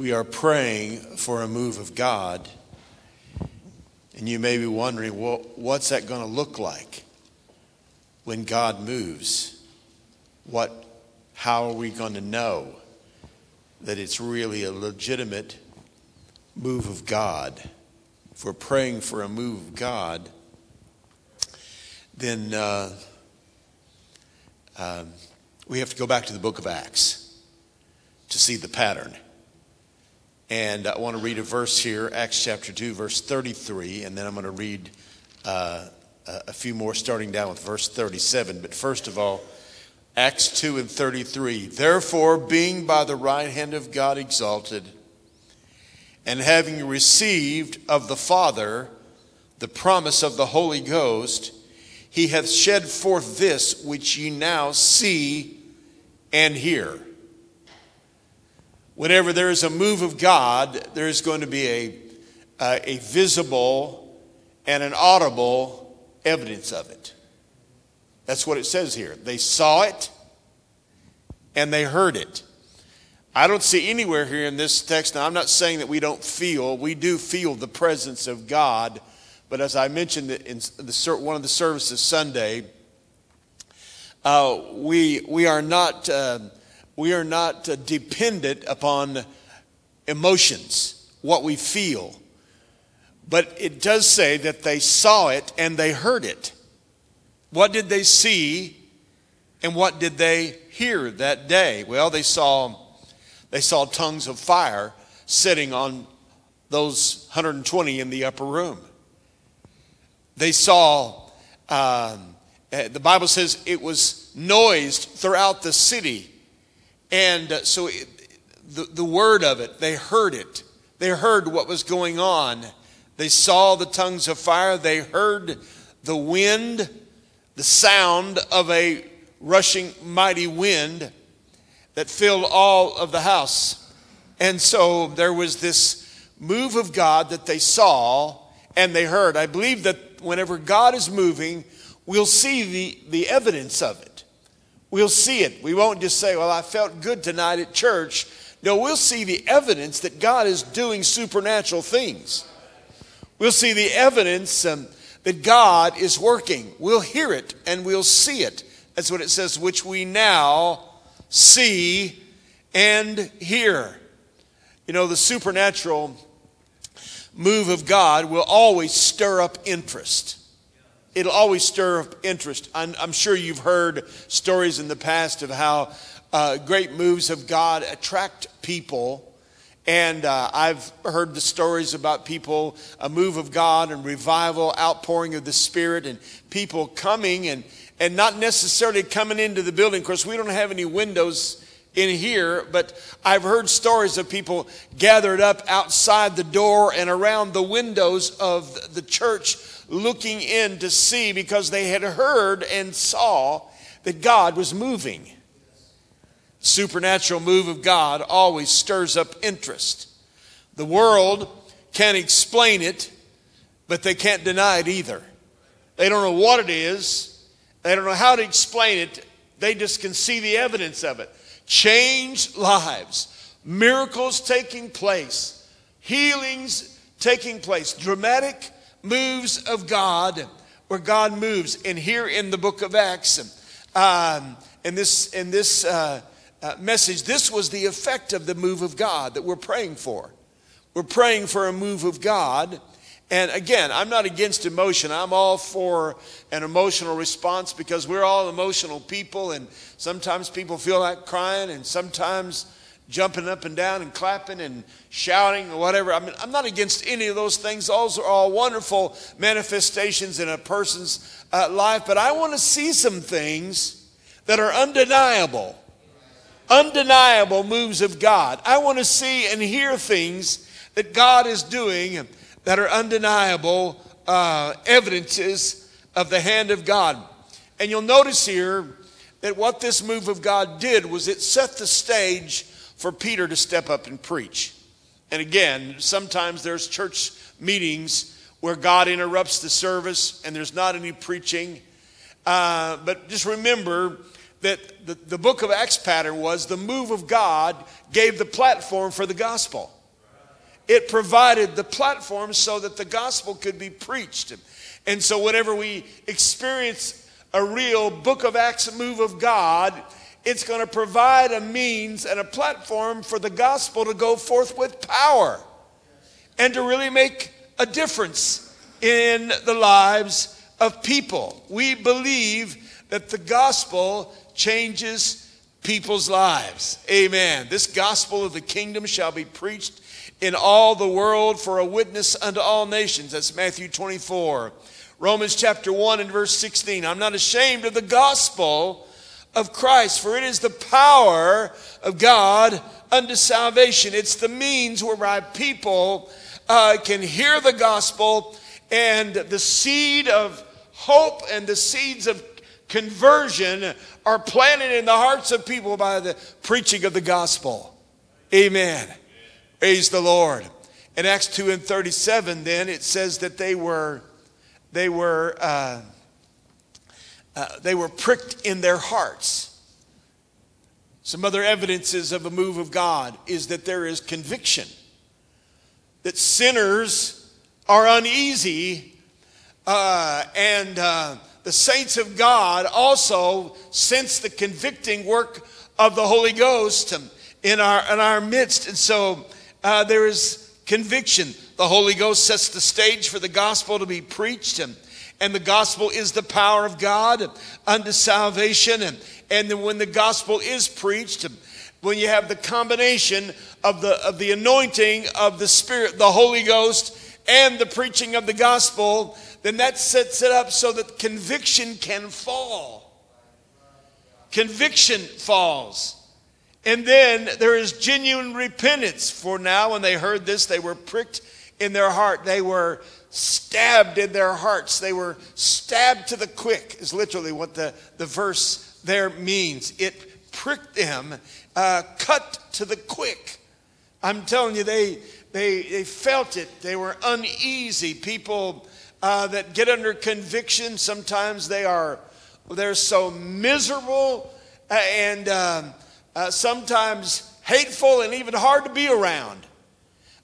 we are praying for a move of God. And you may be wondering, well, what's that going to look like when God moves? What, how are we going to know that it's really a legitimate move of God? If we're praying for a move of God, then uh, um, we have to go back to the book of Acts to see the pattern. And I want to read a verse here, Acts chapter 2, verse 33, and then I'm going to read uh, a few more starting down with verse 37. But first of all, Acts 2 and 33. Therefore, being by the right hand of God exalted, and having received of the Father the promise of the Holy Ghost, he hath shed forth this which ye now see and hear. Whenever there is a move of God, there is going to be a, uh, a visible and an audible evidence of it. That's what it says here. They saw it and they heard it. I don't see anywhere here in this text, now I'm not saying that we don't feel, we do feel the presence of God but as I mentioned in the, one of the services Sunday, uh, we, we are not, uh, we are not uh, dependent upon emotions, what we feel. But it does say that they saw it and they heard it. What did they see and what did they hear that day? Well, they saw, they saw tongues of fire sitting on those 120 in the upper room. They saw, um, eh, the Bible says it was noised throughout the city. And uh, so it, the, the word of it, they heard it. They heard what was going on. They saw the tongues of fire. They heard the wind, the sound of a rushing mighty wind that filled all of the house. And so there was this move of God that they saw and they heard. I believe that whenever God is moving, we'll see the, the evidence of it. We'll see it. We won't just say, Well, I felt good tonight at church. No, we'll see the evidence that God is doing supernatural things. We'll see the evidence um, that God is working. We'll hear it and we'll see it. That's what it says, which we now see and hear. You know, the supernatural move of God will always stir up interest. It'll always stir up interest. I'm, I'm sure you've heard stories in the past of how uh, great moves of God attract people. And uh, I've heard the stories about people, a move of God and revival, outpouring of the Spirit, and people coming and, and not necessarily coming into the building. Of course, we don't have any windows in here, but I've heard stories of people gathered up outside the door and around the windows of the church looking in to see because they had heard and saw that God was moving. Supernatural move of God always stirs up interest. The world can't explain it, but they can't deny it either. They don't know what it is, they don't know how to explain it, they just can see the evidence of it changed lives, miracles taking place, healings taking place, dramatic moves of God where God moves. And here in the book of Acts, um, in this, in this uh, uh, message, this was the effect of the move of God that we're praying for. We're praying for a move of God. And again, I'm not against emotion. I'm all for an emotional response because we're all emotional people, and sometimes people feel like crying, and sometimes jumping up and down and clapping and shouting or whatever. I mean, I'm not against any of those things. Those are all wonderful manifestations in a person's uh, life, but I want to see some things that are undeniable. Undeniable moves of God. I want to see and hear things that God is doing that are undeniable uh, evidences of the hand of God. And you'll notice here that what this move of God did was it set the stage for Peter to step up and preach. And again, sometimes there's church meetings where God interrupts the service and there's not any preaching. Uh, but just remember that the, the book of Acts pattern was the move of God gave the platform for the gospel. It provided the platform so that the gospel could be preached. And so, whenever we experience a real book of Acts move of God, it's going to provide a means and a platform for the gospel to go forth with power and to really make a difference in the lives of people. We believe that the gospel changes people's lives. Amen. This gospel of the kingdom shall be preached in all the world for a witness unto all nations. That's Matthew 24. Romans chapter 1 and verse 16. I'm not ashamed of the gospel of Christ, for it is the power of God unto salvation. It's the means whereby people uh, can hear the gospel and the seed of hope and the seeds of conversion are planted in the hearts of people by the preaching of the gospel. Amen. Praise the Lord. In Acts 2 and 37, then, it says that they were, they were, uh, uh, they were pricked in their hearts. Some other evidences of a move of God is that there is conviction, that sinners are uneasy, uh, and uh, the saints of God also sense the convicting work of the Holy Ghost in our, in our midst. And so, uh, there is conviction. The Holy Ghost sets the stage for the gospel to be preached, and, and the gospel is the power of God unto salvation. And, and then when the gospel is preached, when you have the combination of the, of the anointing of the Spirit, the Holy Ghost, and the preaching of the gospel, then that sets it up so that conviction can fall. Conviction falls. And then there is genuine repentance. For now, when they heard this, they were pricked in their heart. They were stabbed in their hearts. They were stabbed to the quick, is literally what the, the verse there means. It pricked them, uh, cut to the quick. I'm telling you, they, they, they felt it. They were uneasy. People uh, that get under conviction, sometimes they are they're so miserable uh, and. Um, uh, sometimes hateful and even hard to be around.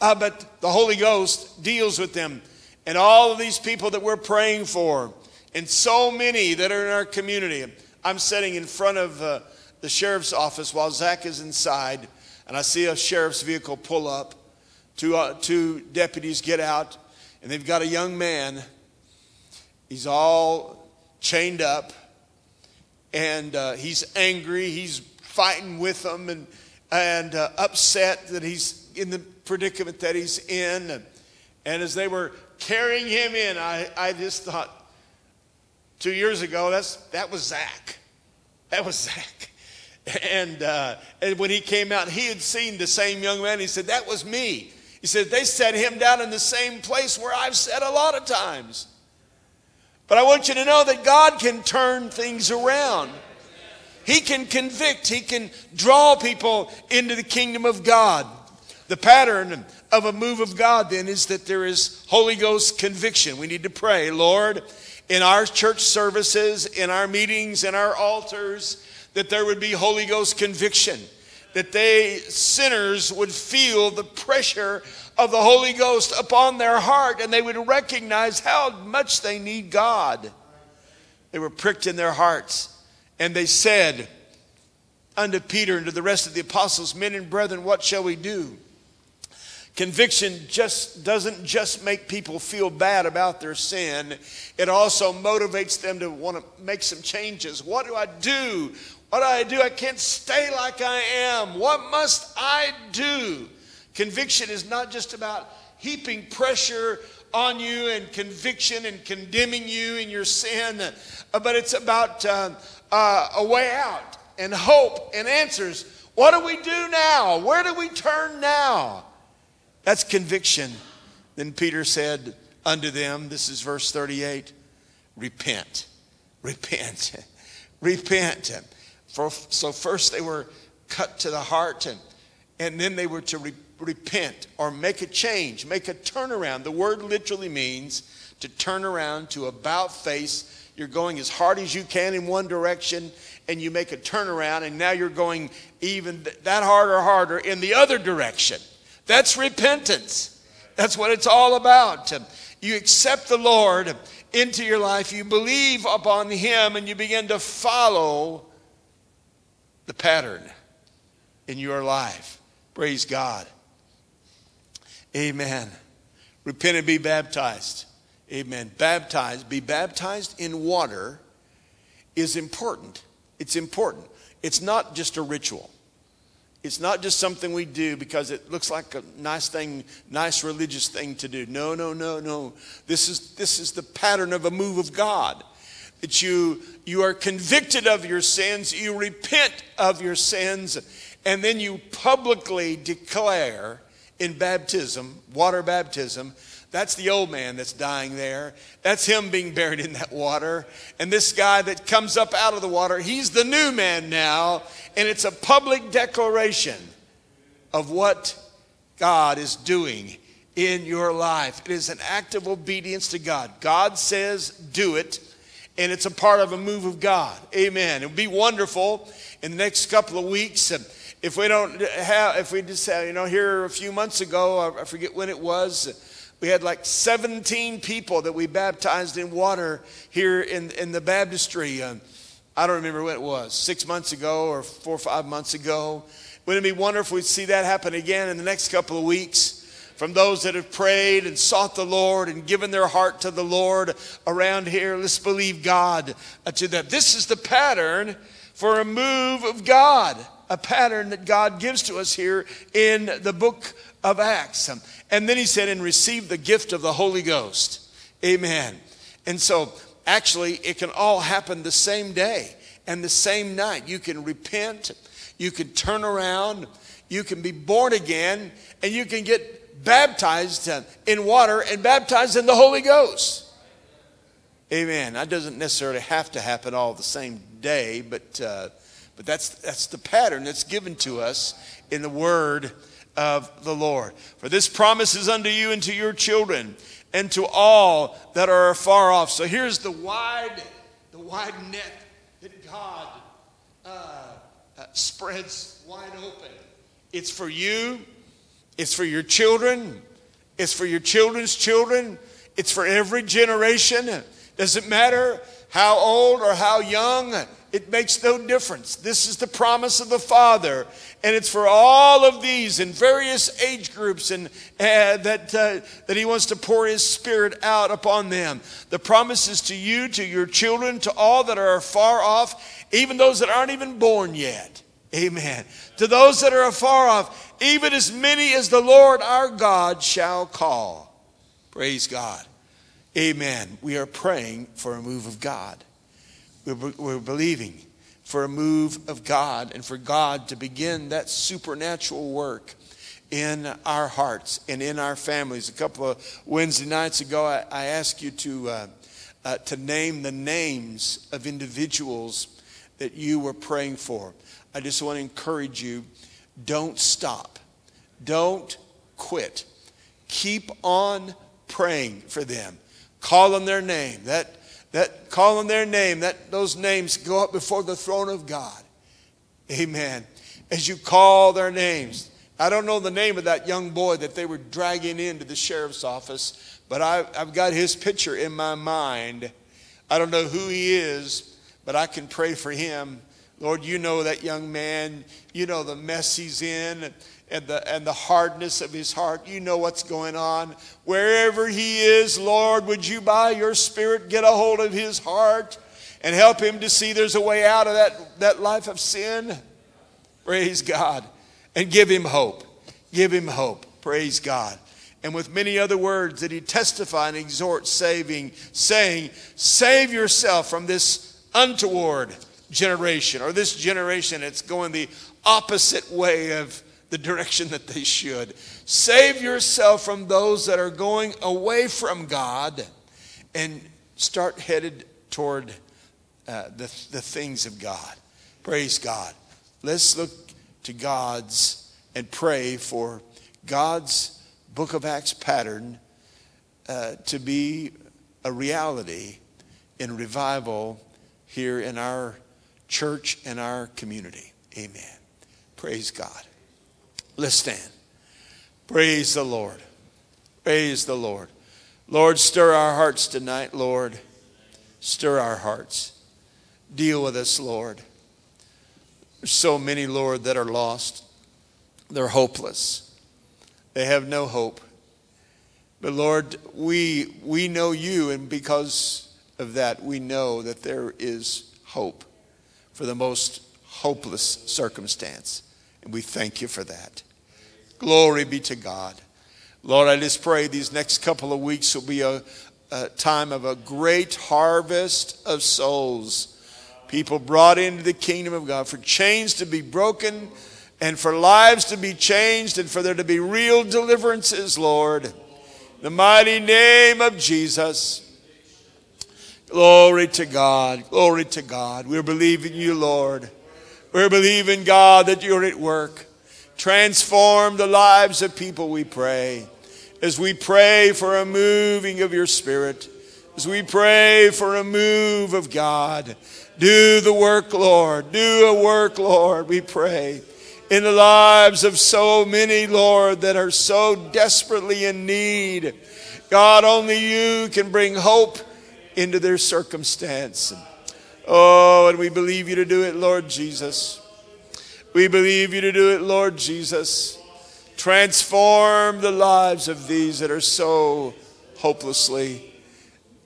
Uh, but the Holy Ghost deals with them. And all of these people that we're praying for, and so many that are in our community. I'm sitting in front of uh, the sheriff's office while Zach is inside, and I see a sheriff's vehicle pull up. Two, uh, two deputies get out, and they've got a young man. He's all chained up, and uh, he's angry. He's fighting with them and, and uh, upset that he's in the predicament that he's in. And, and as they were carrying him in, I, I just thought, two years ago, that's, that was Zach. That was Zach. And, uh, and when he came out, he had seen the same young man. He said, That was me. He said, They set him down in the same place where I've sat a lot of times. But I want you to know that God can turn things around. He can convict, He can draw people into the kingdom of God. The pattern of a move of God then is that there is Holy Ghost conviction. We need to pray, Lord, in our church services, in our meetings, in our altars, that there would be Holy Ghost conviction. That they, sinners, would feel the pressure of the Holy Ghost upon their heart and they would recognize how much they need God. They were pricked in their hearts. And they said unto Peter and to the rest of the apostles, Men and brethren, what shall we do? Conviction just doesn't just make people feel bad about their sin, it also motivates them to want to make some changes. What do I do? What do I do? I can't stay like I am. What must I do? Conviction is not just about heaping pressure on you and conviction and condemning you in your sin, but it's about uh, uh, a way out and hope and answers. What do we do now? Where do we turn now? That's conviction. Then Peter said unto them, this is verse 38, repent, repent, repent. For, so first they were cut to the heart and, and then they were to re- repent or make a change, make a turnaround. The word literally means to turn around to about face you're going as hard as you can in one direction, and you make a turnaround, and now you're going even that harder, harder in the other direction. That's repentance. That's what it's all about. You accept the Lord into your life, you believe upon Him, and you begin to follow the pattern in your life. Praise God. Amen. Repent and be baptized. Amen. Baptized, be baptized in water is important. It's important. It's not just a ritual. It's not just something we do because it looks like a nice thing, nice religious thing to do. No, no, no, no. This is, this is the pattern of a move of God. That you, you are convicted of your sins, you repent of your sins, and then you publicly declare in baptism, water baptism, that's the old man that's dying there. That's him being buried in that water. And this guy that comes up out of the water, he's the new man now. And it's a public declaration of what God is doing in your life. It is an act of obedience to God. God says, do it. And it's a part of a move of God. Amen. It would be wonderful in the next couple of weeks if we don't have, if we just have, you know, here a few months ago, I forget when it was, we had like 17 people that we baptized in water here in, in the baptistry. Um, I don't remember when it was, six months ago or four or five months ago. Wouldn't it be wonderful if we'd see that happen again in the next couple of weeks? From those that have prayed and sought the Lord and given their heart to the Lord around here, let's believe God to that. This is the pattern for a move of God, a pattern that God gives to us here in the book of Acts. And then he said, and receive the gift of the Holy Ghost. Amen. And so, actually, it can all happen the same day and the same night. You can repent, you can turn around, you can be born again, and you can get baptized in water and baptized in the Holy Ghost. Amen. That doesn't necessarily have to happen all the same day, but, uh, but that's, that's the pattern that's given to us in the Word of the Lord. For this promise is unto you and to your children and to all that are afar off. So here's the wide, the wide net that God uh, uh, spreads wide open. It's for you. It's for your children. It's for your children's children. It's for every generation. Doesn't matter how old or how young. It makes no difference. This is the promise of the Father, and it's for all of these in various age groups, and uh, that uh, that He wants to pour His Spirit out upon them. The promise is to you, to your children, to all that are far off, even those that aren't even born yet. Amen. To those that are afar off, even as many as the Lord our God shall call. Praise God. Amen. We are praying for a move of God. We're, believing for a move of God and for God to begin that supernatural work in our hearts and in our families. A couple of Wednesday nights ago, I, I asked you to, uh, uh, to name the names of individuals that you were praying for. I just want to encourage you don't stop, don't quit. Keep on praying for them. Call on their name. That that call on their name, that those names go up before the throne of God. Amen. As you call their names. I don't know the name of that young boy that they were dragging into the sheriff's office, but I, I've got his picture in my mind. I don't know who he is, but I can pray for him. Lord, you know that young man. You know the mess he's in and the, and the hardness of his heart. You know what's going on. Wherever he is, Lord, would you by your Spirit get a hold of his heart and help him to see there's a way out of that, that life of sin? Praise God. And give him hope. Give him hope. Praise God. And with many other words that he testify and exhort, saving, saying, Save yourself from this untoward generation or this generation that's going the opposite way of the direction that they should. Save yourself from those that are going away from God and start headed toward uh, the, the things of God. Praise God. Let's look to God's and pray for God's book of Acts pattern uh, to be a reality in revival here in our church and our community. Amen. Praise God. Let's stand. Praise the Lord. Praise the Lord. Lord, stir our hearts tonight, Lord. Stir our hearts. Deal with us, Lord. There's so many, Lord, that are lost. They're hopeless. They have no hope. But Lord, we, we know you, and because of that, we know that there is hope for the most hopeless circumstance. And we thank you for that. Glory be to God. Lord, I just pray these next couple of weeks will be a, a time of a great harvest of souls. People brought into the kingdom of God, for chains to be broken and for lives to be changed and for there to be real deliverances, Lord. The mighty name of Jesus. Glory to God. Glory to God. We're believing you, Lord. We're believing, God, that you're at work. Transform the lives of people, we pray. As we pray for a moving of your spirit, as we pray for a move of God, do the work, Lord. Do a work, Lord, we pray. In the lives of so many, Lord, that are so desperately in need. God, only you can bring hope into their circumstance. Oh, and we believe you to do it, Lord Jesus. We believe you to do it, Lord Jesus. Transform the lives of these that are so hopelessly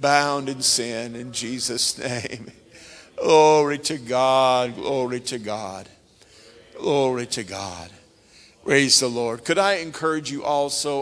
bound in sin in Jesus' name. Glory to God. Glory to God. Glory to God. Praise the Lord. Could I encourage you also?